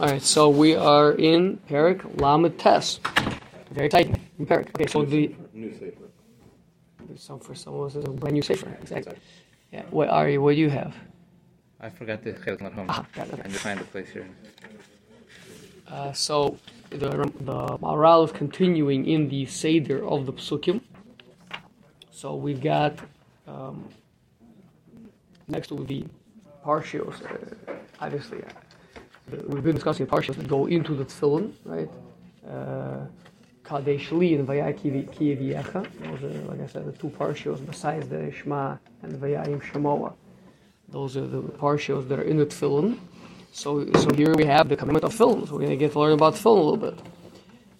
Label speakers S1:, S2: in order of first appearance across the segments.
S1: All right, so we are in Perik Lamed Tes. Very tight in Perik. Okay, so the
S2: New safer.
S1: some for someone this is a brand new sefer. Exactly. Yeah. What Ari? What do you have?
S3: I forgot the chelik at home.
S1: Ah, got it.
S3: I need to find the place here.
S1: Uh, so the the Maharal is continuing in the seder of the psukim. So we've got um, next to the partials. Uh, obviously, uh, we've been discussing partials that go into the tefillin, right? Uh, Kadesh Li and Vaya Kieviecha. Those are, like I said, the two partials besides the Shema and Vayayim Shemoa. Those are the partials that are in the tefillin. So, so here we have the commandment of film. So we're going to get to learn about film a little bit.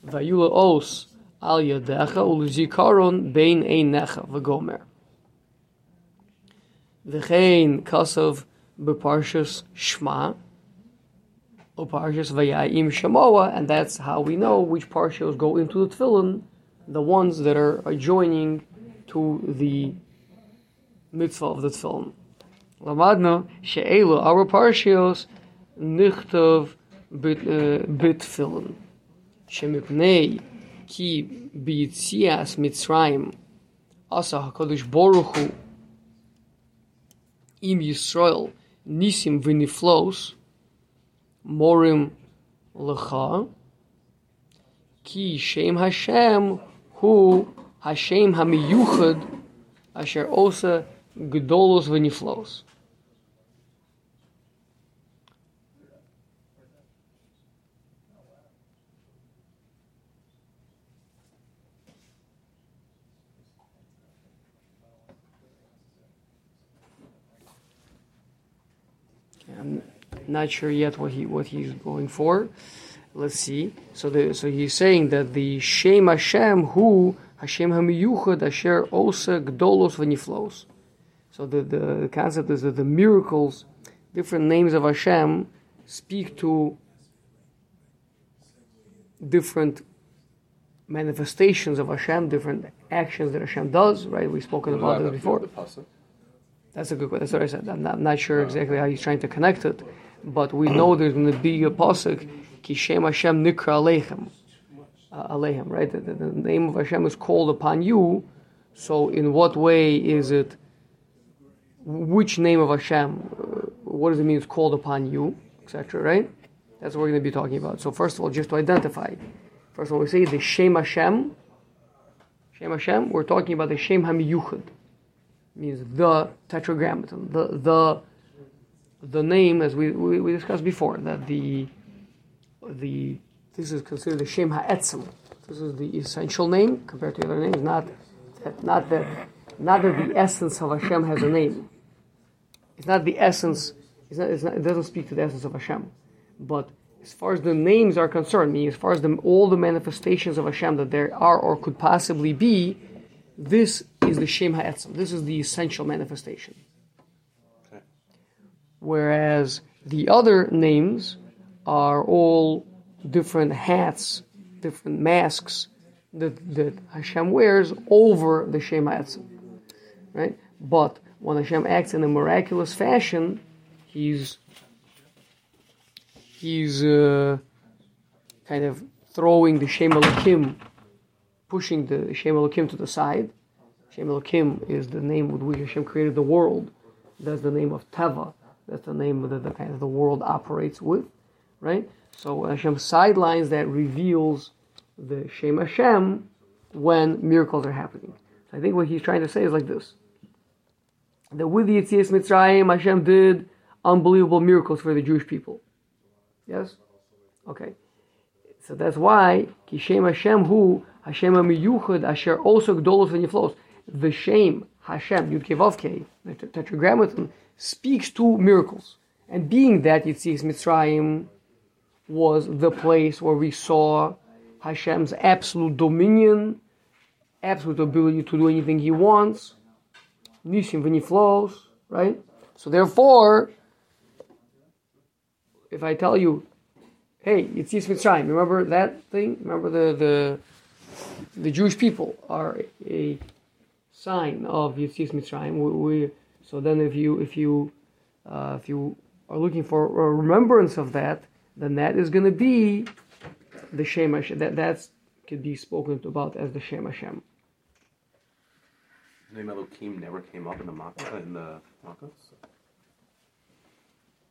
S1: Vayula os al yadecha ulzikaron bein einecha v'gomer. V'chein kasav beparshas shma Uparshas Vayayim shamoa, and that's how we know which parshas go into the tefillin, the ones that are adjoining to the mitzvah of the tefillin. Lamadna she'elu our parshas nichtov bitfillin uh, shemipnei ki biyitzias mitzrayim asa hakadosh baruch hu im Yisrael nisim v'niflos morim lecha ki shem Hashem hu Hashem hamiyuchad asher osa gedolos v'niflos. Not sure yet what he what he's going for. Let's see. So the so he's saying that the Shem Hashem who Hashem Hamiyuchad Asher Osa Gdolos V'Niflos. So the, the concept is that the miracles, different names of Hashem, speak to different manifestations of Hashem, different actions that Hashem does. Right? We've spoken about this before. That's a good question. That's what I said. I'm not, I'm not sure exactly how he's trying to connect it, but we know there's going to be a pasuk, Ki Shem Hashem Nikra Aleichem, uh, Aleichem, right? The, the, the name of Hashem is called upon you. So, in what way is it? Which name of Hashem? Uh, what does it mean? It's called upon you, etc. Right? That's what we're going to be talking about. So, first of all, just to identify, first of all, we say the Shem Hashem. Shem Hashem. We're talking about the Shem Hamiyuchad means the tetragrammaton, the the the name as we, we, we discussed before that the the this is considered the Shem Ha'etzem. This is the essential name compared to the other names. Not that not that not that the essence of Hashem has a name. It's not the essence. It's not, it's not, it doesn't speak to the essence of Hashem. But as far as the names are concerned, meaning as far as the, all the manifestations of Hashem that there are or could possibly be, this is the Shem Ha'etzem. This is the essential manifestation. Whereas the other names are all different hats, different masks that, that Hashem wears over the Shem. Right? But when Hashem acts in a miraculous fashion, he's he's uh, kind of throwing the Shem pushing the Shem to the side. Shem is the name with which Hashem created the world. That's the name of Teva. That's the name that the kind of the world operates with, right? So Hashem sidelines that reveals the Shem Hashem when miracles are happening. So I think what he's trying to say is like this: that with the Yitzias Mitzrayim, Hashem did unbelievable miracles for the Jewish people. Yes, okay. So that's why Kishem Hashem Hu Hashem Amiyuchad Asher also Gdolos V'Niflos. The Shem Hashem Yud Kevavke, the tet- Tetragrammaton, speaks to miracles, and being that Yitzias Mitzrayim was the place where we saw Hashem's absolute dominion, absolute ability to do anything He wants, Nisim V'Niflos, right? So therefore, if I tell you, hey, Yitzias Mitzrayim, remember that thing? Remember the the the Jewish people are a sign of Yitzias Mitzrayim. We, we, so then, if you if you uh, if you are looking for a remembrance of that, then that is going to be the Shem Hashem. That that's could be spoken about as the Shem Hashem.
S2: The name Elohim never came up in the Makkah in the Makkahs.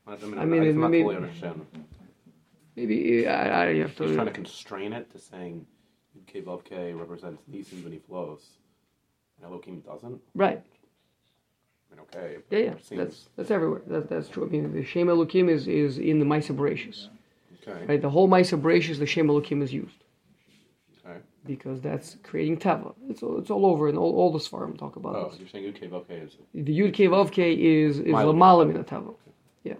S2: I mean,
S1: I mean,
S2: mean,
S1: it
S2: I'm not
S1: may-
S2: fully understand.
S1: Maybe I, I have
S2: He's trying to
S1: to.
S2: constrain it to saying K Vav K represents Nisim when he flows, and Elohim doesn't.
S1: Right.
S2: Mean, okay.
S1: Yeah, yeah.
S2: seems-
S1: That's that's everywhere. That, that's true. I mean, the Shem Elohim is is in the Bereshis.
S2: okay.
S1: Right. The whole Bereshis, the Shem Elohim is used
S2: Okay.
S1: because that's creating tava. It's all, it's all over, and all, all the Svarim talk about it.
S2: Oh,
S1: this.
S2: you're saying K Vav K is
S1: The Yud K Vav K is is. Lamala min Tava. Yeah.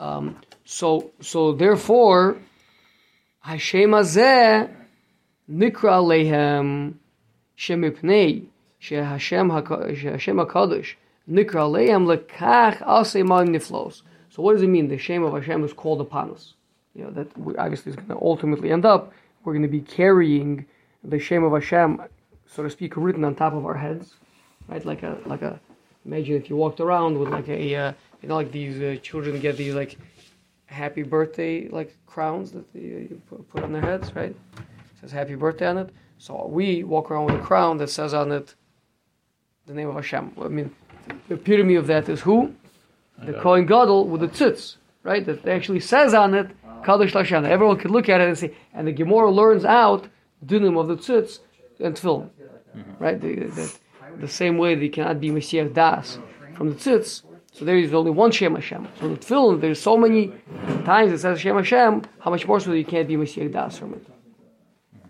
S1: Um, so so therefore, Hashem Hazeh Nikra Alehem Shemipnei Shehashem Hakadosh Nikra Alehem Lekach Niflos. So what does it mean? The shame of Hashem is called upon us. You know that obviously is going to ultimately end up. We're going to be carrying the shame of Hashem, so to speak, written on top of our heads right? Like a like a imagine if you walked around with like a uh, you know like these uh, children get these like happy birthday like crowns that they, uh, you put on their heads, right? It says happy birthday on it. So we walk around with a crown that says on it the name of Hashem. I mean, the epitome of that is who? The Kohen Gadol with the tzitz, right? That actually says on it Kadosh Hashem. Everyone could look at it and say, and the Gemara learns out dinim of the tzitz and tefillin mm-hmm. right? The, the, the same way they cannot be Messiah Das from the tzitz. So there is only one Shem Hashem. So the tefillin, there's so many times it says Shem Hashem. How much more so that you can't be Messiah Das from it? Mm-hmm.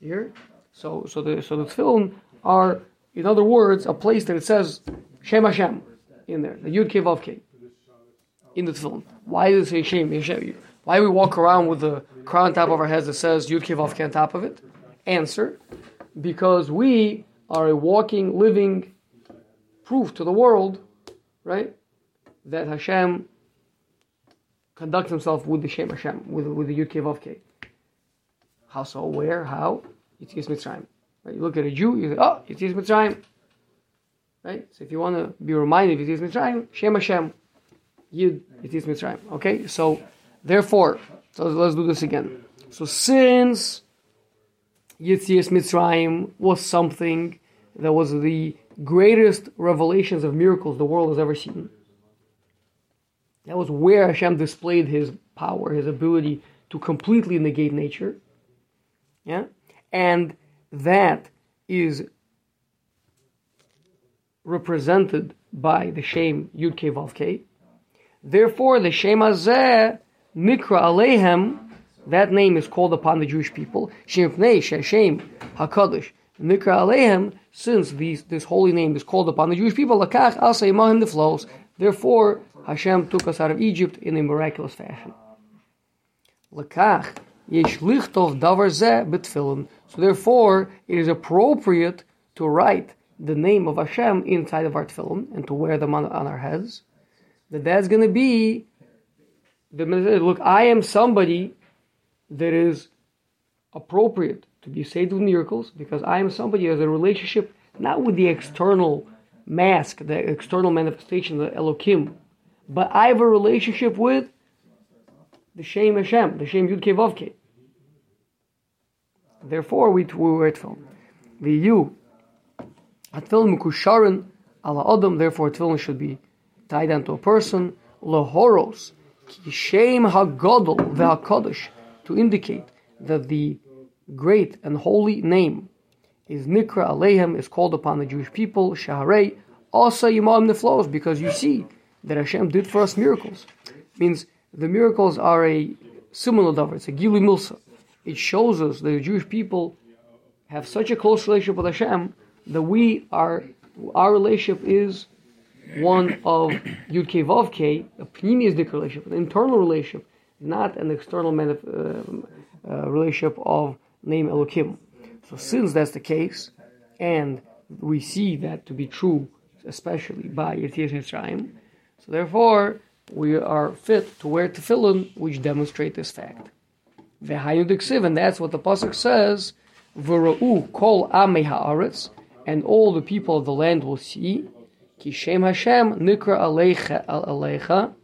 S1: Here? So so the so the tefillin are, in other words, a place that it says Shem Hashem in there, the Yud Ke Vav Ke in the tefillin. Why does it say Shem? Hashem? Why do we walk around with the crown on top of our heads that says Yud Ke Vav Ke on top of it? Answer: Because we are a walking, living proof to the world, right, that Hashem conducts himself with the Shem Hashem, with, with the Yud Ke Vav Ke. How so? Where? How? Yitzias Mitzrayim. Right? You look at a Jew, you say, oh, Yitzias Mitzrayim. Right? So if you want to be reminded of Yitzias Mitzrayim, Shem Hashem, Yud Yitzias Mitzrayim. Okay? So, therefore, so let's do this again. So since Yitzias Mitzrayim was something that was the greatest revelations of miracles the world has ever seen. That was where Hashem displayed his power, his ability to completely negate nature. Yeah? And that is represented by the Shem Yud Ke Vav Ke. Therefore, the Shem Hazeh Nikra Alehem, that name is called upon the Jewish people. Shem Pnei Sheshem Hakadosh Nikra Alehem, since these, this holy name is called upon the Jewish people. Lakach Asa the flows. Therefore, Hashem took us out of Egypt in a miraculous fashion. Lakach Yesh. So therefore, it is appropriate to write the name of Hashem inside of our tefillin and to wear them on, on our heads. That that's going to be the look. I am somebody that is appropriate to be saved with miracles because I am somebody who has a relationship not with the external mask, the external manifestation, the Elohim, but I have a relationship with the Shem Hashem, the Shem Yud Ke Vav Ke. Therefore, we, we wear tefillin. The you, tefillin mukusharin ala adam. Therefore, tefillin should be tied onto a person. Lahoros ki shem hagadol ve'hakadosh to indicate that the great and holy name is Nikra Alehem is called upon the Jewish people. Shaharei also Yimam Neflos because you see that Hashem did for us miracles. Means the miracles are a similar davar. It's a Gilu Milsa. It shows us that the Jewish people have such a close relationship with Hashem that we are our relationship is one of Yud Ke Vav Ke, a pneumistic relationship, an internal relationship, not an external manif- uh, uh, relationship of name Elohim. So since that's the case, and we see that to be true, especially by Yetzias Mitzrayim, so therefore we are fit to wear tefillin, which demonstrate this fact. And that's what the pasuk says. V'ra'u kol amei haaretz, and all the people of the land will see. Ki Shem Hashem nikra alecha, alecha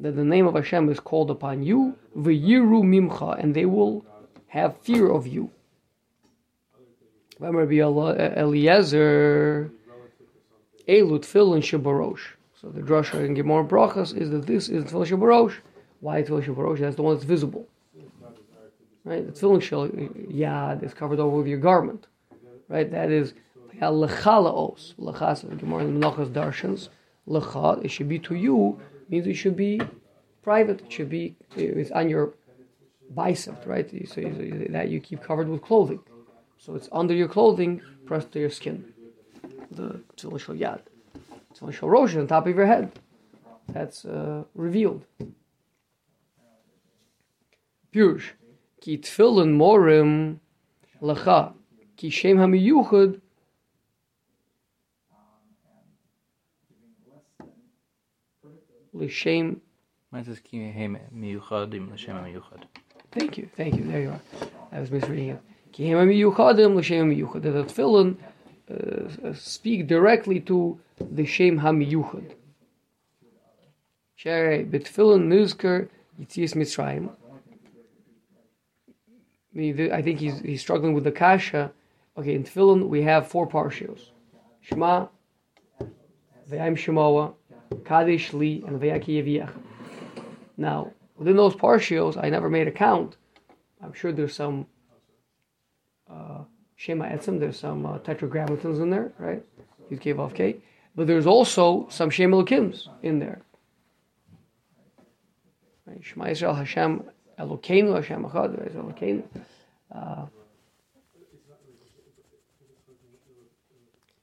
S1: that the name of Hashem is called upon you, v'yiru mimcha, and they will have fear of you. Rabbi Eliezer, Elu Tfilin Shabarosh. So the drasha in Gemara Brachas is that this is Tfilin Shabarosh. Why Tfilin Shabarosh? That's the one that's visible. Right? The Tfilin Shal Yad is covered over with your garment. Right? That is Lechalaos. Lechas, the Gemara in Menachos Darshans. Lecha, it should be to you, means it should be private. It should be, it's on your bicep, right? So that you keep covered with clothing. So it's under your clothing, pressed to your skin. The tefillin shel yad, tefillin shel rosh on top of your head. That's uh, revealed. Pirush, ki tefillin morim lecha, ki shem hamiyuchad. L'shem.
S3: Says ki hem l'shem miyuchad.
S1: Thank you, thank you. There you are. I was misreading it. Ki hem miyuchadim l'shem miyuchad. That the tefillin uh, speak directly to the Shem HaMiyuchad. Shere betfilin nuzker yitzias Mitzrayim. I think he's he's struggling with the kasha. Okay, in tefillin we have four parshios: Shema, Vayim Shemoa, Kadesh Li, and Yeviach. Now, within those parshios, I never made a count. I'm sure there's some uh, Shema Etzim, there's some uh, tetragrammatons in there, right? Yud K Vav K. But there's also some Shem Elokims in there. Right? Shema Yisrael Hashem Elokeinu Hashem Echad right? Elokeinu.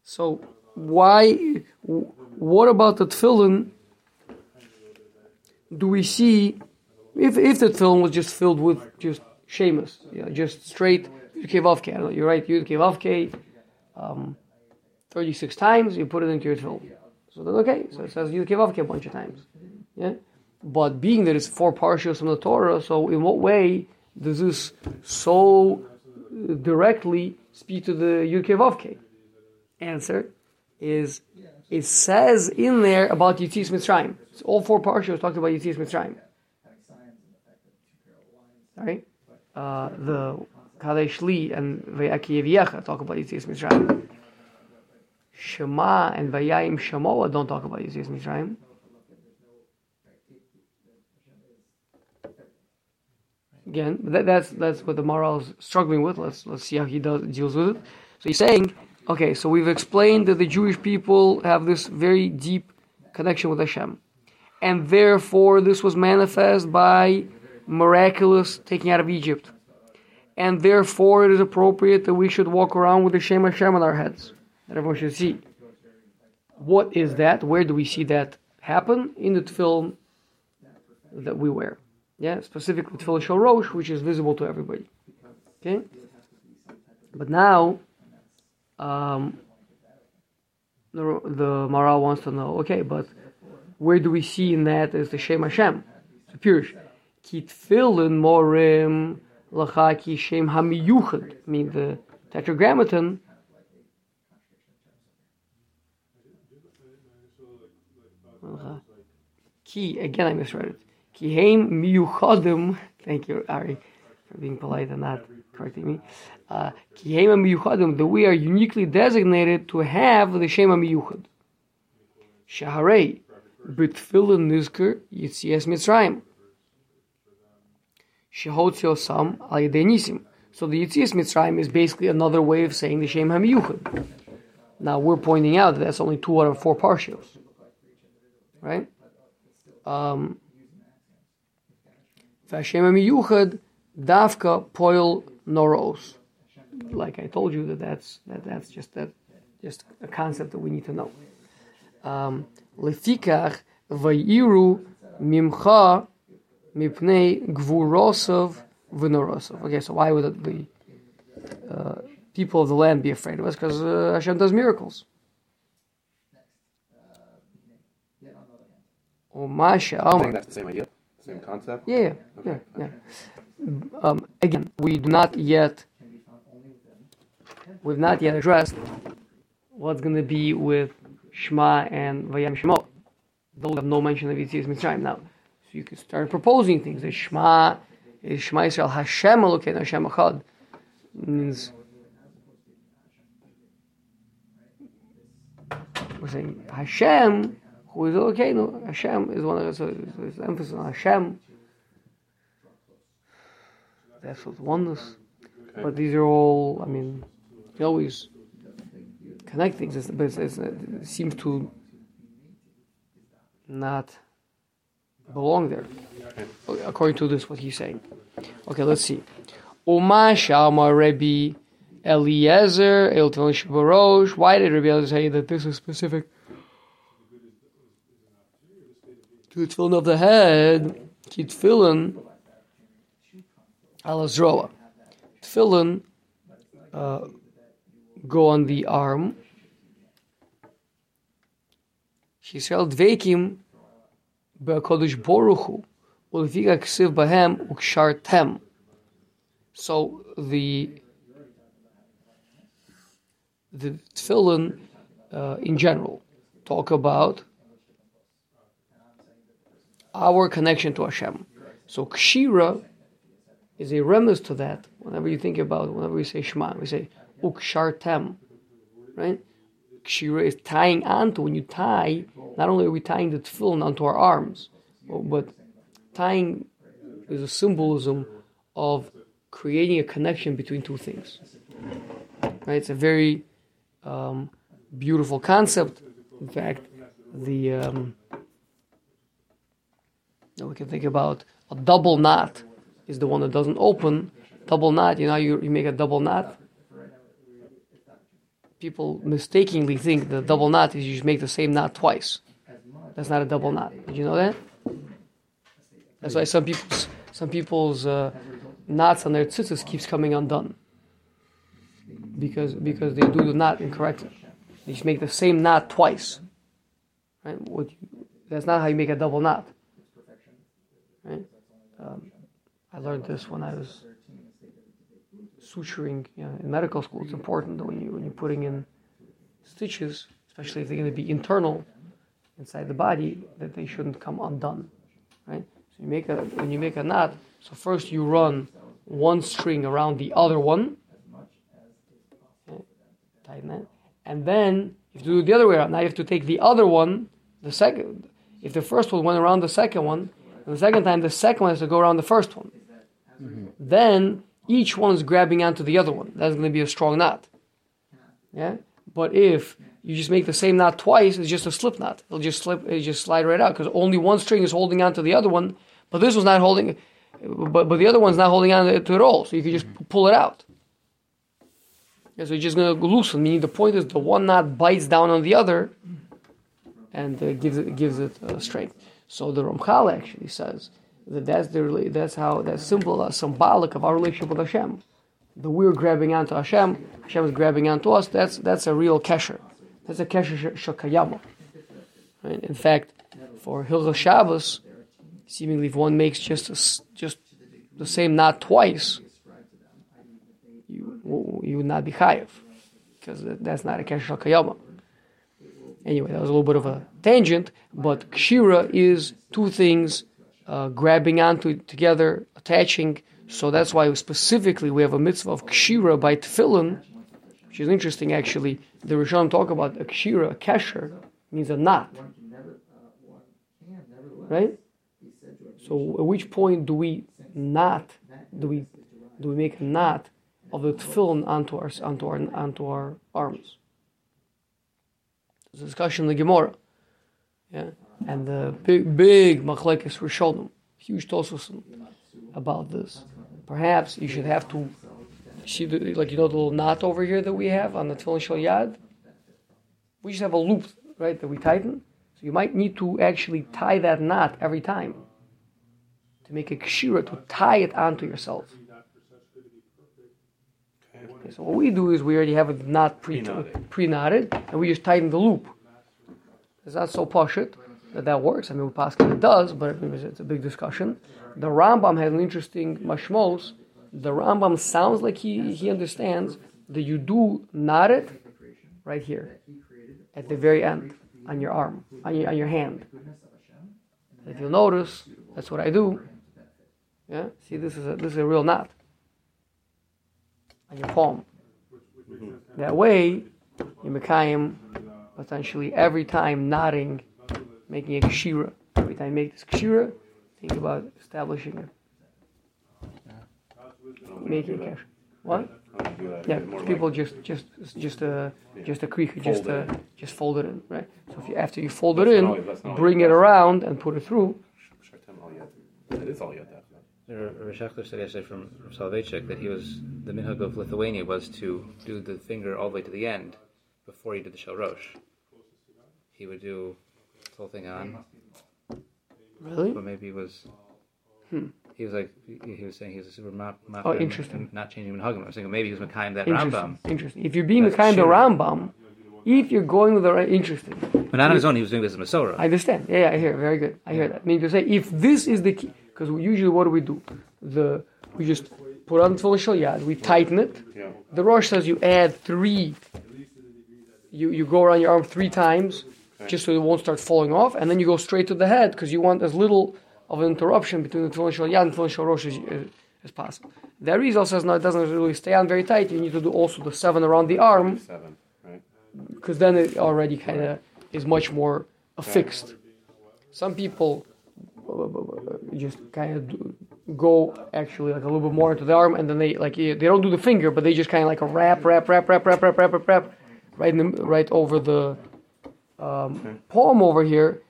S1: So why? What about the tefillin? Do we see if if the tefillin was just filled with just Shemus, you know, just straight Yud Kevavke. You write Yud Kevavke um, 36 times, you put it into your tefillin. So then, okay, so it says Yud Kevavke a bunch of times. Yeah? But being that it's four partials from the Torah, so in what way does this so directly speak to the Yudkevavke? Answer is it says in there about Yitzis Mitzrayim. It's all four partials talked about Yitzis Mitzrayim. Right? Uh, the Kadesh Li and Vayaki talk about Yitzis Mitzrayim. Shema and Vayayim Shemoa don't talk about Yitzis Mitzrayim. Again, that, that's that's what the Maharal is struggling with. Let's let's see how he does deals with it. So he's saying, okay, so we've explained that the Jewish people have this very deep connection with Hashem, and therefore this was manifest by miraculous taking out of Egypt and therefore it is appropriate that we should walk around with the Shem Hashem on our heads, that everyone should see. What is that? Where do we see that happen? In the tefillin that we wear. Yeah, specifically tefillin shel rosh, which is visible to everybody. Okay? But now, um, the, the Maharal wants to know, okay, but where do we see in that is the Shem Hashem? So, Pirush, ki tefillin morim Lachaki Shem Hamiyuchad, mean the tetragrammaton. Ki, again I misread it. Ki Heim Miyuchadim, thank you, Ari, for being polite and not correcting me. Uh, Ki Heim Miyuchadim, that we are uniquely designated to have the Shem Hamiyuchad. Shaharei, B'tfilin Nizker Yitzias Mitzrayim. Shehotzio Sam al Nisim. So the Yitzias Mitzrayim is basically another way of saying the Shem HaMiyuchad. Now we're pointing out that that's only two out of four partials. Right? Um, Vashem HaMiyuchad Davka Poil Noros. Like I told you that that's that, that's just that just a concept that we need to know. Um, Lefikach Vayiru Mimcha mipnei gvurosov v'norosov. Okay, so why would the uh, people of the land be afraid of us? Because uh, Hashem does miracles. Or Masha.
S2: I think that's the same idea, same concept.
S1: Yeah, yeah, yeah. Um, again, we do not yet, we've not yet addressed what's going to be with Shema and Vayam Shemot. Those have no mention of Yitzias Mitzrayim now. So you can start proposing things. The Shema is Shema Yisrael Hashem Elokeinu Hashem Echad means we're saying Hashem, who is okay? Elokeinu. Hashem is one of us. So there's emphasis on Hashem. That's what oneness. But these are all. I mean, you always connect things, it's- but it's, it's, it seems to not belong there. According to this, what he's saying. Okay, let's see. Uma Shalma Rebbe Eliezer El Shabarosh. Why did Rebbe Eliezer say that this is specific to the tefillin of the head? Ki tefillin al azroa. Tefillin uh, go on the arm. שישראל דבקים בקודש ברוך הוא, ולפי הכסיב בהם וקשרתם. So the the tefillin uh, in general talk about our connection to Hashem. So kshira is a remnants to that. Whenever you think about, whenever we say Shema, we say ukshartem, right? Kshira is tying onto. When you tie, not only are we tying the tefillin onto our arms, but, but tying is a symbolism of creating a connection between two things. Right? It's a very um, beautiful concept. In fact, the um, now we can think about a double knot is the one that doesn't open. Double knot, you know, you, you make a double knot. People mistakenly think the double knot is you just make the same knot twice. That's not a double knot. Did you know that? That's why some people, some people's uh, knots on their tzitzis keeps coming undone because because they do the knot incorrectly. They just make the same knot twice. Right? What you, that's not how you make a double knot. Right? Um, I learned this when I was suturing you know, in medical school. It's important when you when you're putting in stitches, especially if they're going to be internal inside the body, that they shouldn't come undone. Right? So you make a when you make a knot. So first you run one string around the other one, okay, tighten that, and then you do the other way around. Now you have to take the other one, the second. If the first one went around the second one, and the second time the second one has to go around the first one. Then each one is grabbing onto the other one. That's going to be a strong knot. Yeah. But if you just make the same knot twice, it's just a slip knot. It'll just slip. It'll just slide right out because only one string is holding onto the other one, but this one's not holding. But but the other one's not holding on to it at all. So you can just pull it out. Yeah, so you're just going to loosen. Meaning the point is the one knot bites down on the other, and uh, gives it gives it uh, strength. So the Ramchal actually says that that's the that's how that's symbol uh, symbolic of our relationship with Hashem. The we're grabbing onto Hashem, Hashem is grabbing onto us. That's that's a real kesher. That's a kesher sh- shakayama. Right? In fact, for Hilchah Shabbos, seemingly if one makes just a just the same knot twice, you you would not be chayiv because that's not a kesher shakayama. Anyway, that was a little bit of a tangent, but kshira is two things uh, grabbing onto it together, attaching. So that's why specifically we have a mitzvah of kshira by tefillin, which is interesting actually. The Rishonim talk about a kshira, a kesher, means a knot. Right? So at which point do we not, do we, do we make a knot of the tefillin onto our, onto our, onto our arms? A discussion in the Gemara. Yeah, and the big, big machlekes Rishonim, huge tosusim about this. Perhaps you should have to see, the, like you know, the little knot over here that we have on the tefillin shel yad. We just have a loop, right, that we tighten. So you might need to actually tie that knot every time to make a kshira to tie it onto yourself. Okay, so what we do is we already have a knot pre
S2: Pre-knotted.
S1: pre-knotted, and we just tighten the loop. It's not so poshut that that works. I mean, Pascal it does, but it's a big discussion. The Rambam has an interesting mashmos. The Rambam sounds like he, he understands that you do knot it right here at the very end on your arm, on your, on your hand. If you'll notice, That's what I do. Yeah. See, this is a this is a real knot on your palm. That way, you're Mekayim potentially every time nodding, making a kshira. Every time you make this kshira, think about establishing it, making a cash. What?
S2: How do you do that?
S1: Yeah,
S2: Is it more
S1: people just just just a just a creek, just uh, just fold it in, right? So if you after you fold it in,
S2: not only- that's not
S1: bring it around and put it through.
S2: Shaktem al yad. It is all yad, definitely.
S3: Schachter said yesterday from from Soloveitchik that he was the minhag of Lithuania was to do the finger all the way to the end before he did the shel rosh. He would do the whole thing on,
S1: Really?
S3: but maybe it was. He was like he he was saying he was a super ma- ma-
S1: Hmm. Oh, interesting.
S3: not changing minhagim. I was thinking maybe he was Makayim that
S1: Interesting.
S3: Rambam,
S1: Interesting. If you're being the of
S3: true.
S1: Rambam, if you're going with the right, interesting.
S3: but not on his own. He was doing this as Masorah.
S1: I understand. Yeah, yeah, I hear. Very good. I hear that. I mean to say, if this is the key, because usually what do we do? The we just put on shel yad, we tighten it.
S2: Yeah.
S1: The Rosh says you add three. You you go around your arm three times, just so it won't start falling off, and then you go straight to the head because you want as little of an interruption between the tefillin yad and tefillin rosh as, as, as possible. The Arizal says no, it doesn't really stay on very tight. You need to do also the seven around the arm
S2: Seven, right?
S1: because then it already kind of is much more affixed. Some people just kind of go actually like a little bit more into the arm, and then they like they don't do the finger, but they just kind of like a wrap, wrap, wrap, wrap, wrap, wrap, wrap, wrap, wrap, right in the, right over the um, palm over here.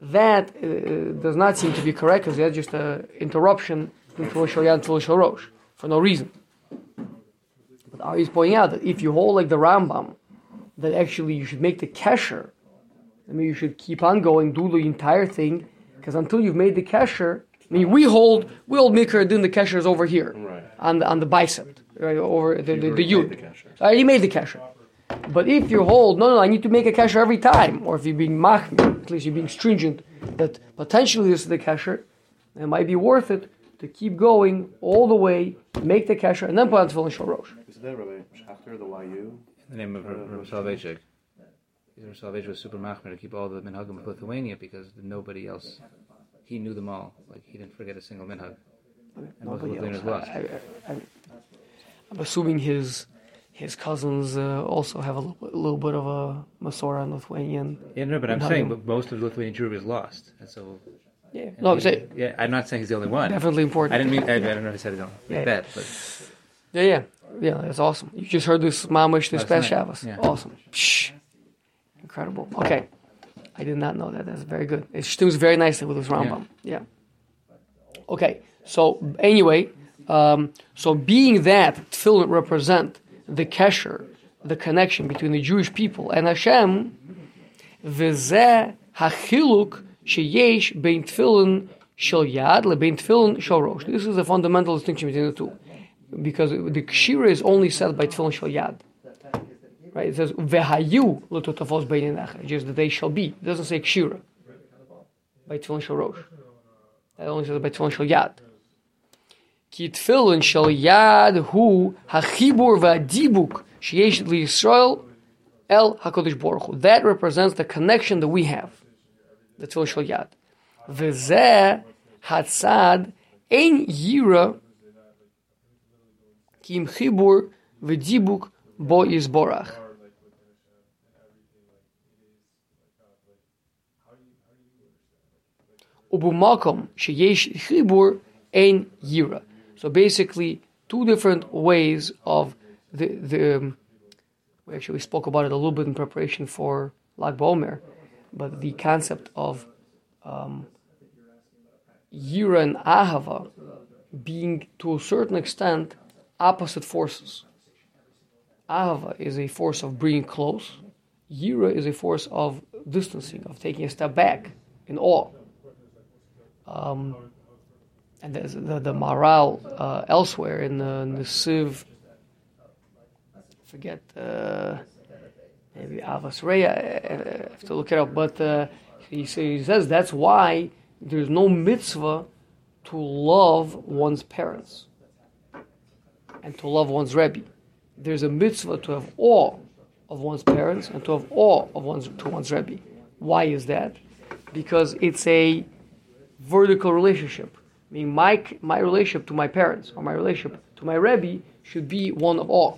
S1: That uh, does not seem to be correct because that's just an interruption between Tefillah Shal Yad and Tefillah Rosh for no reason. But Ari is pointing out that if you hold like the Rambam, that actually you should make the kesher. I mean, you should keep on going, do the entire thing, because until you've made the kesher, I mean, we hold we hold mikra doing the kesher is over here
S2: Right.
S1: on the on the bicep, right over the the, the
S2: already
S1: yud.
S2: made the kesher.
S1: I already made the kesher. But if you hold, no, no, I need to make a kesher every time, or if you're being machmir, at least you're being stringent, that potentially this is the kesher, it might be worth it to keep going all the way, make the kesher, and then put on tefillin shal rosh.
S2: Is that Rabbi Schachter, the YU?
S3: In the name of Rav Rav Soloveitchik. Rav Soloveitchik was super machmir to keep all the minhagim of Lithuania because nobody else. He knew them all. Like he didn't forget a single minhag. And most of
S1: Nobody else.
S3: lost.
S1: I, I'm assuming his his cousins uh, also have a little, a little bit of a Masorah and Lithuanian.
S3: Yeah, no, but I'm saying but most of Lithuanian Jewry is lost, and so.
S1: Yeah, no, I'm saying
S3: yeah, I'm not saying he's the only one.
S1: definitely important.
S3: I didn't mean. I, I don't know if I said it on
S1: Yeah.
S3: that, but
S1: Yeah, yeah, yeah. That's awesome. You just heard this mamish this
S3: Last
S1: past
S3: night,
S1: Shabbos.
S3: yeah.
S1: Awesome. Psh. Incredible. Okay, I did not know that. That's very good. It stems very nicely with this Rambam. Yeah. Okay. So anyway, um, so being that tefillin represent the kesher, the connection between the Jewish people and Hashem, v'zeh hachiluk sheyesh bein tefillin shel yad lebein tefillin shel rosh. This is a fundamental distinction between the two, because the kshira is only said by tefillin shel yad right? It says vehayu l'tutavos beinenach, just that they shall be. It doesn't say kshira by tefillin shel rosh. It only says by tefillin shel yad. Ki tefillin shel yad hu hachibur v'adibuk sheyesh liyisrael el hakodesh baruch That represents the connection that we have. The tefillin shel yad. V'zeh hatzad ein yira kim chibur v'dibuk bo yisborach. Ubumakom Sheyesh Chibur Ein Yira. So basically, two different ways of the. the um, we actually spoke about it a little bit in preparation for Lag BaOmer, but the concept of um, Yira and Ahava being to a certain extent opposite forces. Ahava is a force of bringing close. Yira is a force of distancing, of taking a step back in awe. Um, and there's the, the Maharal uh, elsewhere in the, in forget, uh, maybe Ahavas Rea, I have to look it up, but uh, he, he says that's why there's no mitzvah to love one's parents and to love one's Rebbe. There's a mitzvah to have awe of one's parents and to have awe of one's, to one's Rebbe. Why is that? Because it's a vertical relationship. Meaning my, my relationship to my parents or my relationship to my Rebbe should be one of awe.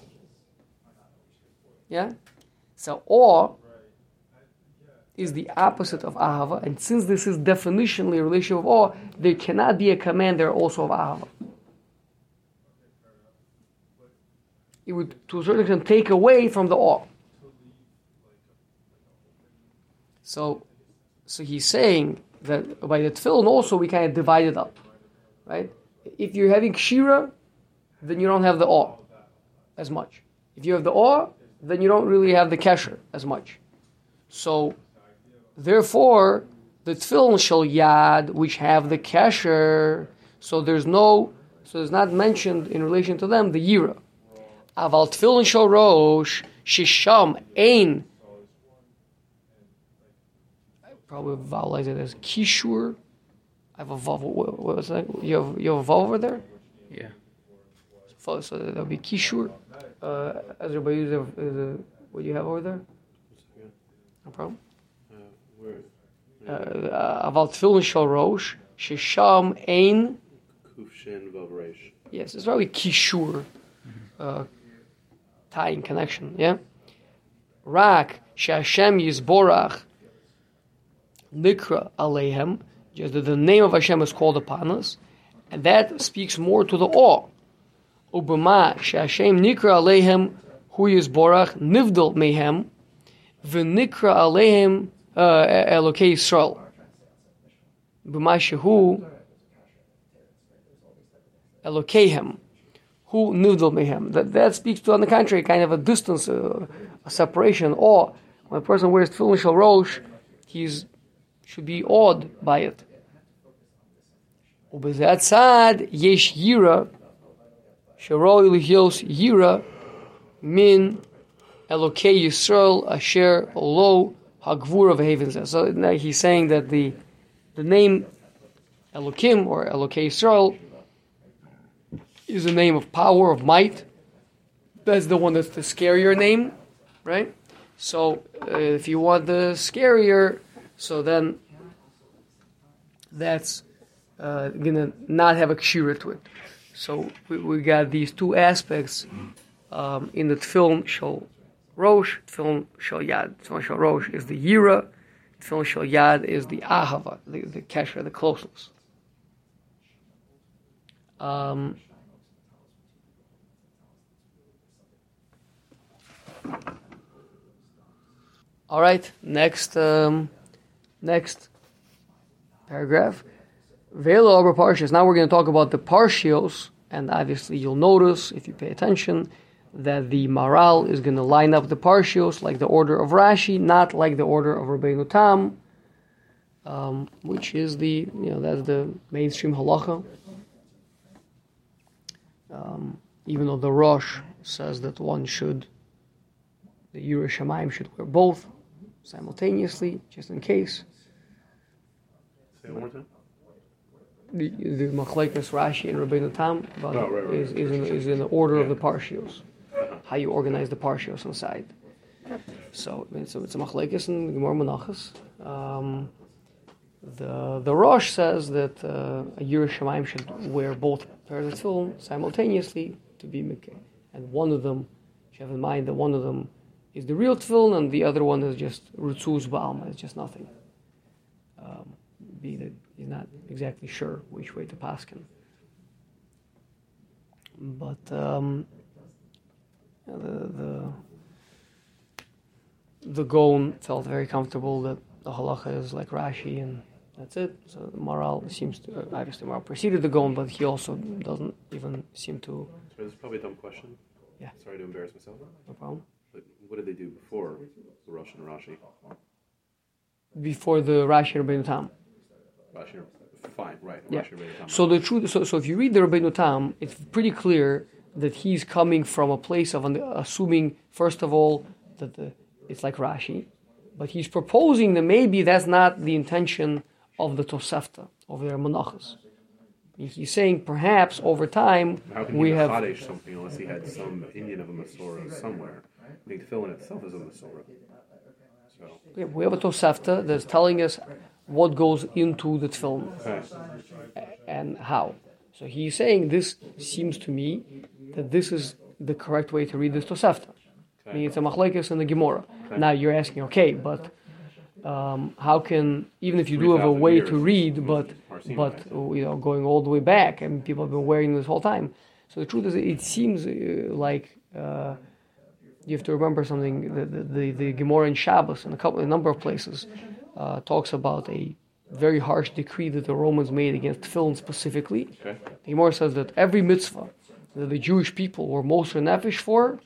S1: Yeah? So awe is the opposite of ahava, and since this is definitionally a relationship of awe, there cannot be a command there also of ahava. It would, to a certain extent, take away from the awe. So, so he's saying that by the tefillin also we kind of divide it up, right? If you're having shira, then you don't have the awe as much. If you have the awe, then you don't really have the kesher as much. So, therefore, the tefillin shall yad, which have the kesher, so there's no, so it's not mentioned in relation to them the yira. Aval tefillin shall rosh shisham ein. I probably vowelize it as kishur. I have a vav. What what was that? You have you have a vav over there.
S3: Yeah.
S1: So so that would be kishur. Uh, everybody use the, the what you have over there. No problem.
S2: Uh, where?
S1: Uh, Aval tefillin shall rosh shisham ein.
S2: Kufshin Vavresh.
S1: Yes, it's probably kishur, uh, tying connection. Yeah. Rak she'Hashem yizborach nikra aleihem, just that the name of Hashem is called upon us, and that speaks more to the awe. Ubama she'Hashem nikra aleihem hu yizborach nivdal mehem, v'nikra aleihem uh, Elokei Yisrael. B'ma shehu Elokehem, who nivdal mehem. That that speaks to, on the contrary, kind of a distance, uh, a separation, awe. When a person wears tefillin shel rosh, he's should be awed by it. ובזה הצד יש יירא, שראוי להיות יירא מן אלוקי ישראל אשר לו הגבורה והאבן זה. So now he's saying that the, the name Elokim or Elokei Yisrael is a name of power, of might. That's the one that's the scarier name, right? So uh, if you want the scarier, so then that's uh, gonna not have a kshira to it. So we, we got these two aspects um, in the tefillin shal rosh, tefillin shal yad. Tefillin shal rosh is the yira, tefillin shal yad is the ahava, the, the kesher, the closeness. Um, all right, next, um, next paragraph. Velo over partials. Now we're going to talk about the partials, and obviously you'll notice if you pay attention that the Maharal is going to line up the partials like the order of Rashi, not like the order of Rabbeinu Tam, um, which is the you know that's the mainstream halacha. Um, even though the Rosh says that one should, the yerei shamayim should wear both simultaneously, just in case.
S2: Say it one more time.
S1: the the Machlekes Rashi and Rabbeinu Tam but
S2: Oh, right, right,
S1: is,
S2: right.
S1: is, in, is in the order of the partials, how you organize the partials inside. So it's a, it's a Machlekes and Gemara Menachos. Um, the the Rosh says that uh, a yerei shamayim should wear both pairs of tefillin simultaneously to be mikveh, and one of them, you have in mind that one of them is the real tefillin and the other one is just rutzuz ba'alma, it's just nothing. Um, being that he's not exactly sure which way to paskin. But um, the the the Gon felt very comfortable that the halacha is like Rashi and that's it. So the Maharal seems to uh, obviously Maharal preceded the Gon, but he also doesn't even seem to.
S2: Sorry, this is probably a dumb question.
S1: Yeah.
S2: Sorry to embarrass myself.
S1: No problem.
S2: But what did they do before the and Rashi?
S1: Before the Rashi Rabbeinu Tam.
S2: Fine, right.
S1: Yeah. So the truth, so, so if you read the Rabbeinu Tam, it's pretty clear that he's coming from a place of assuming, first of all, that the, it's like Rashi, but he's proposing that maybe that's not the intention of the Tosefta, of their Menachos. He's saying perhaps over time
S2: How can
S1: we have.
S2: Kaddish something unless he had some Indian of a Masorah somewhere? I mean, fill in itself is a Masorah. So,
S1: Yeah, we have a Tosefta that's telling us what goes into the film
S2: Okay.
S1: and how. So he's saying this seems to me that this is the correct way to read this Tosefta. I mean, it's a machlekes and a Gemara. Now you're asking, okay, but um, how can even if you do have a way
S2: years
S1: to read, but but you know going all the way back, and people have been wearing this whole time. So the truth is, it seems uh, like uh, you have to remember something. The the, the, the Gemara in Shabbos in a couple, a number of places, uh, talks about a very harsh decree that the Romans made against tefillin specifically.
S2: Okay.
S1: The Gemara says that every mitzvah that the Jewish people were most nefesh for,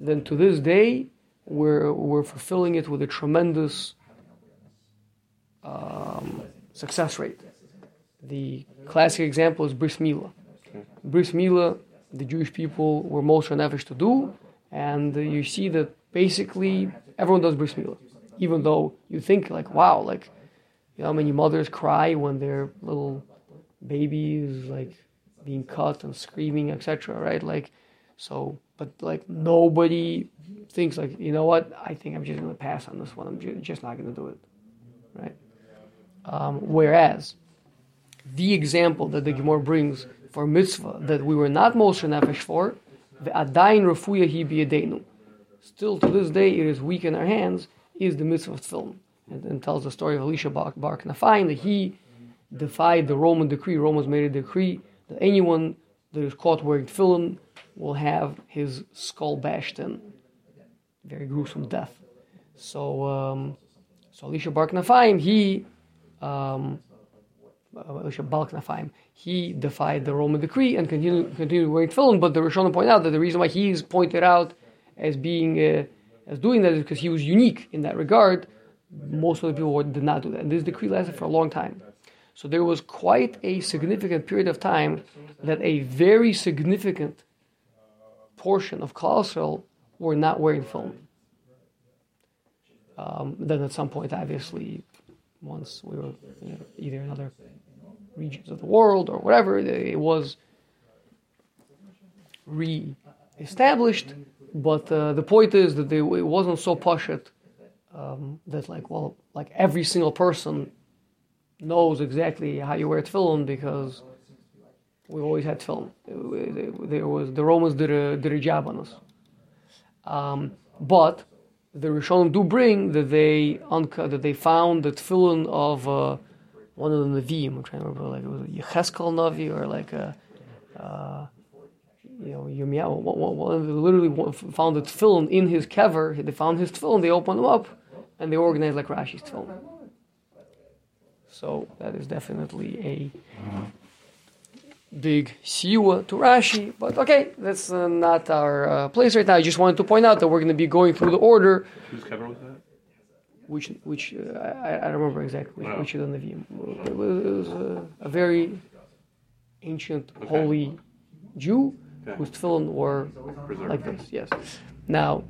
S1: then to this day we're we're fulfilling it with a tremendous um, success rate. The classic example is bris milah. Bris milah, the Jewish people were most nefesh to do, and you see that basically everyone does bris milah, even though you think like, wow, like you know how many mothers cry when their little baby is like being cut and screaming, etc. Right? Like, so, but like nobody thinks like, you know what? I think I'm just gonna pass on this one. I'm ju- just not gonna do it, right? Um, whereas the example that the Gemara brings for mitzvah that we were not Moshe Nefesh for, the adayin refuya hi. Still to this day, it is weak in our hands. Is the mitzvah of tefillin, and, and tells the story of Elisha Bar, Ba'al Knafayim that he defied the Roman decree. Romans made a decree that anyone that is caught wearing tefillin will have his skull bashed in. Very gruesome death. So, um, so Elisha Ba'al Knafayim, he um, uh, Elisha he defied the Roman decree and continued, continued wearing tefillin. But the Rishonim point out that the reason why he is pointed out as being as doing that is because he was unique in that regard. Most of the people did not do that, and this decree lasted for a long time. So there was quite a significant period of time that a very significant portion of Klal were not wearing tefillin. Um, then at some point, obviously, once we were you know, either in other regions of the world or whatever, it was re-established. But uh, the point is that they, it wasn't so pashut um, that like well, like every single person knows exactly how you wear tefillin because we've always had tefillin. There was the Romans did a did a job on us. Um, but the Rishonim do bring that they unca- that they found the tefillin of uh, one of the Nevi'im. I'm trying to remember, like it was Yecheskel Navi or like a, uh, you know, Yirmiyahu. One, one, one, they literally found the tefillin in his kever. They found his tefillin. They opened them up, and they organized like Rashi's tefillin. So that is definitely a big siyua to Rashi. But okay, that's uh, not our uh, place right now. I just wanted to point out that we're going to be going through the order,
S2: Whose kever was that?
S1: which which uh, I, I don't remember exactly which, which of the. It was, it was uh, a very ancient,
S2: Okay.
S1: holy Jew
S2: Okay.
S1: whose tefillin were
S2: Preserved.
S1: like this. Yes. Now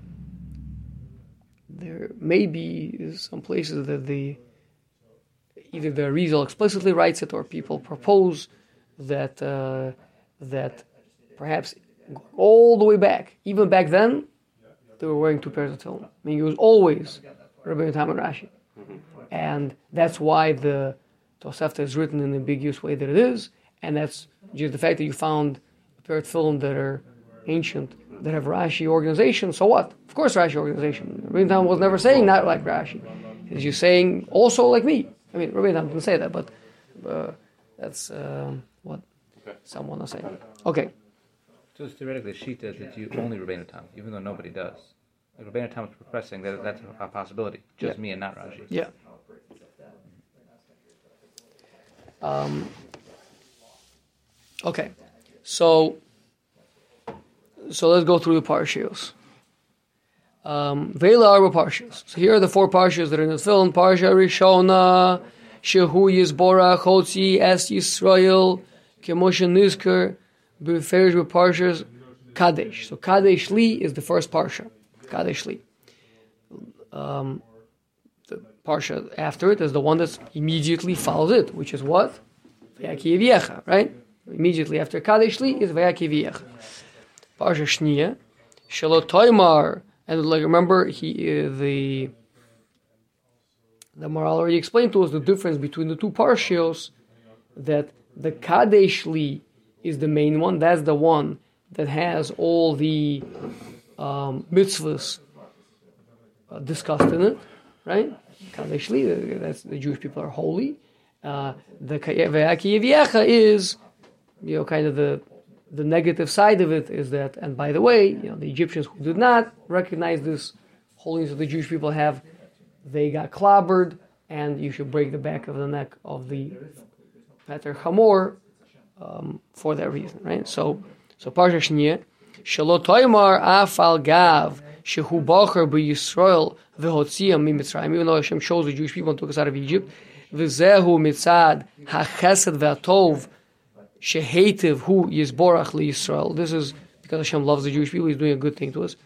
S1: there may be some places that the either the Rizal explicitly writes it or people propose that uh, that perhaps all the way back, even back then, they were wearing two pairs of tefillin. I mean, it was always Rabbi Tam and Rashi, and that's why the Tosefta is written in the ambiguous way that it is, and that's just the fact that you found of tefillin that are ancient that have Rashi organization. So what? Of course, Rashi organization. Rabbi Tam was never saying not like Rashi. He's just saying also like me. I mean, Rabbi Tam didn't say that, but uh, that's um, what someone is saying. Okay.
S3: So it's theoretically Shita that you only Rabbeinu Tam, even though nobody does. Like Rabbeinu Tam is professing that that's a possibility, just
S1: Yeah.
S3: me and not Rashi.
S1: Yeah. Um, okay, so so let's go through the parshios. Um, Vela Arba parshios. So here are the four parshios that are in the tefillin. Parsha Rishona, Shehu Yisbora, Chotzi, Es Yisrael, Kemoshe Nizker, Beferish with parshas Kadesh. So Kadesh Li is the first parsha. Kadesh Li. Um, the parsha after it is the one that immediately follows it, which is what? Right? Immediately after Kadeshli is Vayakivyecha. Parsha Shniya, Shalotoimar, and like remember he uh, the The Maharal already explained to us the difference between the two parshios. That the Kadeshli is the main one. That's the one that has all the um, mitzvahs uh, discussed in it, right? Kadeshli, that's the Jewish people are holy. Uh, the Ve'aki is, you know, kind of the the negative side of it is that, and by the way, you know, the Egyptians who did not recognize this holiness that the Jewish people have, they got clobbered, and you should break the back of the neck of the Pater Hamor um, for that reason, right? So, so Parsha Shniyah, Shelo Toimar Afal Gav Shehu Bocher BeYisrael VeHotziyam MiMitzrayim. Even though Hashem chose the Jewish people and took us out of Egypt, V'zehu Mitzad HaChesed VeHatov Shehetiv Hu Yisborach LiYisrael. This is because Hashem loves the Jewish people. He's doing a good thing to us.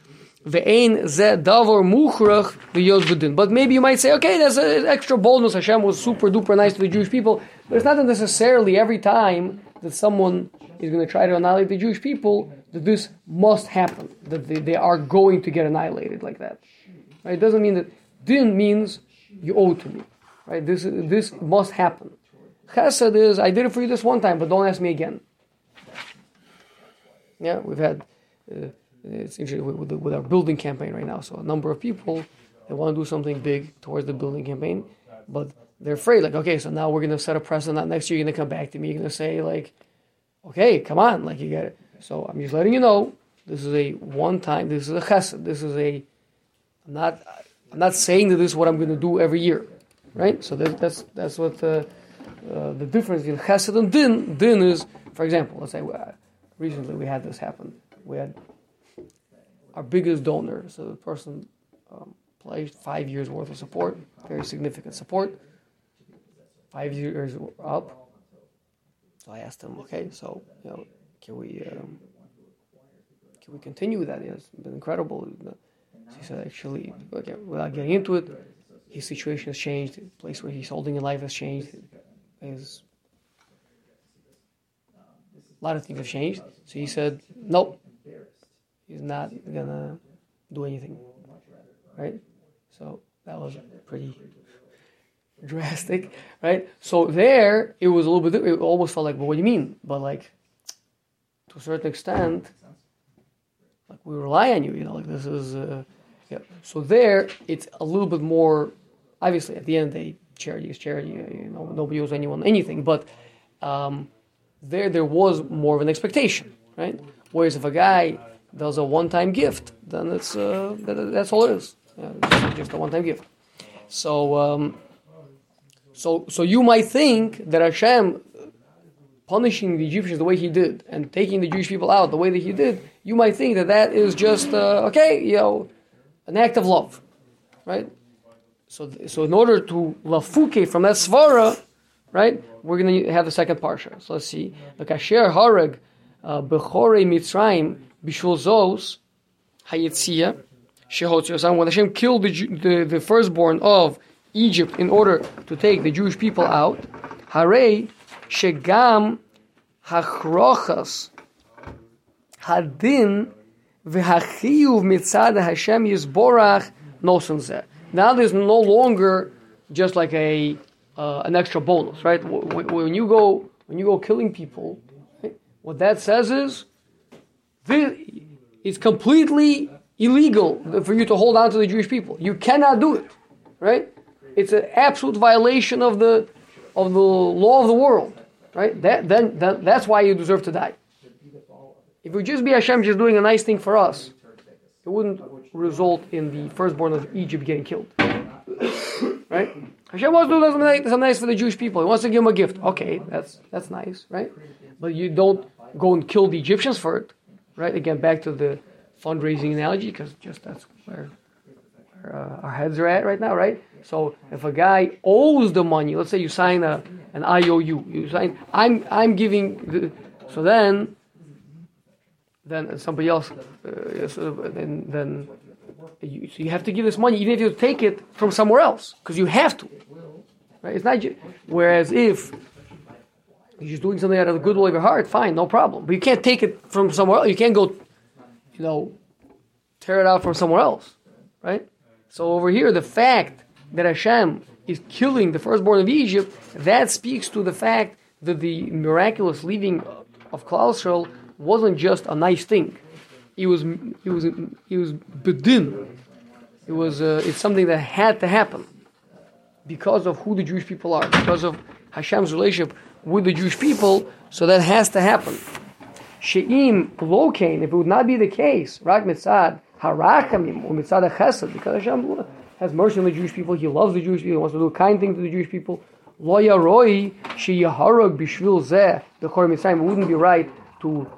S1: Ve'ein ze davor muchrach v'yos But maybe you might say, okay, there's an extra boldness. Hashem was super duper nice to the Jewish people. But it's not necessarily every time that someone is going to try to annihilate the Jewish people that this must happen, that they, they are going to get annihilated like that. Right? It doesn't mean that din means you owe to me. Right? This, this must happen. Chesed is, I did it for you this one time, but don't ask me again. Yeah, we've had, uh, it's interesting with, with, our building campaign right now. So a number of people, they want to do something big towards the building campaign, but they're afraid, like, okay, so now we're going to set a precedent. Next year, you're going to come back to me. You're going to say, like, okay, come on, like, you get it. So I'm just letting you know, this is a one time, this is a chesed. This is a, I'm not, I'm not saying that this is what I'm going to do every year, right? So that, that's, that's what the, uh, the difference between chesed and din. Din is, for example, let's say uh, recently we had this happen. We had our biggest donor, so the person um, pledged five years worth of support, very significant support five years up. So I asked him, okay, so you know, can we um, can we continue that? It's been incredible. So he said, actually, okay, without getting into it, his situation has changed. The place where he's holding in life has changed. His a lot of things have changed. So he said, nope, he's not gonna do anything, right? So that was pretty drastic, right? So there, it was a little bit. It almost felt like, well, what do you mean? But like, to a certain extent, like we rely on you. You know, like this is. Uh, yeah. So there, it's a little bit more. Obviously, at the end of the day, charity is charity. You know, nobody owes anyone anything. But um, there, there was more of an expectation, right? Whereas if a guy does a one-time gift, then it's uh, that, that's all it is. Yeah, just a one-time gift. So um, so, so you might think that Hashem punishing the Egyptians the way he did and taking the Jewish people out the way that he did, you might think that that is just uh, okay, you know, an act of love, right? So, so in order to lafuke from that svara, right, we're going to have the second parsha. So let's see. The kasher harag uh, bechore mitzrayim bishul zos hayetzia shehotzios. When Hashem killed the, the, the firstborn of Egypt in order to take the Jewish people out, Hare shegam hachrochas hadin v'hachiyuv mitzad Hashem yisborach nosen Now there's no longer just like a uh, an extra bonus, right? When you go when you go killing people, what that says is this, it's completely illegal for you to hold on to the Jewish people. You cannot do it, right? it's an absolute violation of the of the law of the world, right? That, then that, that's why you deserve to die. If it would just be Hashem just doing a nice thing for us, it wouldn't result in the firstborn of Egypt getting killed, right? Hashem wants to do something nice for the Jewish people. He wants to give them a gift. Okay, that's that's nice, right? But you don't go and kill the Egyptians for it, right? Again, back to the fundraising analogy, because just that's where, where uh, our heads are at right now, right? So if a guy owes the money, let's say you sign a, an IOU, you sign, I'm, I'm giving, the, so then, then somebody else, uh, so then, then you, so you have to give this money, even if you take it from somewhere else, because you have to. Right? It's not whereas if you're just doing something out of the goodwill of your heart, fine, no problem. But you can't take it from somewhere else. You can't go, you know, tear it out from somewhere else, right? So over here, the fact that Hashem is killing the firstborn of Egypt, that speaks to the fact that the miraculous leaving of Klal Yisrael wasn't just a nice thing. It was it was it was bedin. It was uh, it's something that had to happen because of who the Jewish people are, because of Hashem's relationship with the Jewish people. So that has to happen. She'im lokain, if it would not be the case, rak mitzad harakamim or mitzad chesed, because Hashem has mercy on the Jewish people, He loves the Jewish people, He wants to do a kind thing to the Jewish people. Lo yaroi sheyaharag bishvil zeh the Mitzrayim. It wouldn't be right to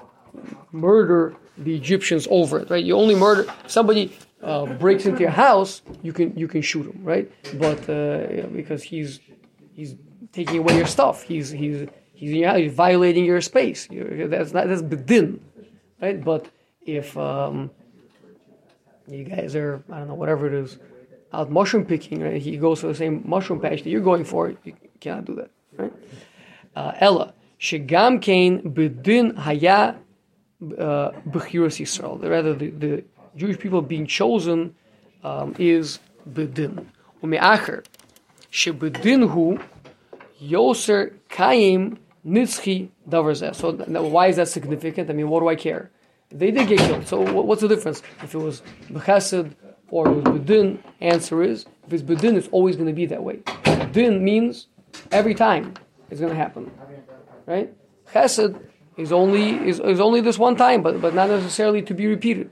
S1: murder the Egyptians over it, right? You only murder somebody uh, breaks into your house, you can you can shoot him, right? But uh, because he's he's taking away your stuff, he's he's he's, he's violating your space. You're, that's not that's bedin, right? But if um, you guys are I don't know whatever it is out mushroom picking, right? He goes to the same mushroom patch that you're going for. You cannot do that, right? Uh, Ella shegam kain bedin haya uh, b'chiras Yisrael. Rather, the, the Jewish people being chosen um, is bedin. Umeacher shebedin hu yoser kaim nitzchi davar So why is that significant? I mean, what do I care? They did get killed. So what's the difference? If it was b'chesed or it was bedin, answer is if it's bedin, it's always going to be that way. Din means every time it's going to happen, right? Chesed is only is, is only this one time, but but not necessarily to be repeated.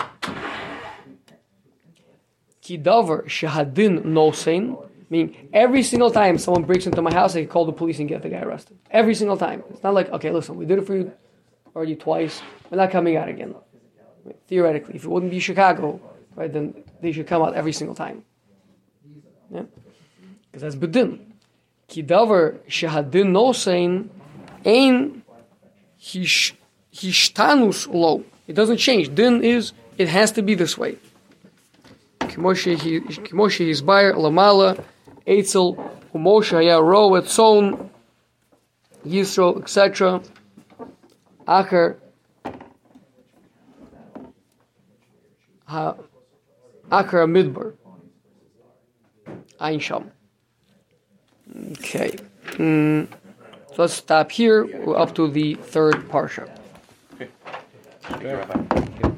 S1: Kidavar shahadin no nosein, meaning every single time someone breaks into my house, I can call the police and get the guy arrested. Every single time. It's not like okay, listen, we did it for you already twice. We're not coming out again. Theoretically, if it wouldn't be Chicago, right, then they should come out every single time. Yeah, because that's bedin. Kidavar shahadin nosein ein hishtanus lo. It doesn't change. Din is it has to be this way. Kimoshe Hizbayer Lamala Eitzel Umoshe Haya Ro Etzon Yisro etc. Acher Acher Midbar Ein Sham. Okay. Mm. So let's stop here. Up to the third parsha.
S2: Okay. Thank you, Rabbi.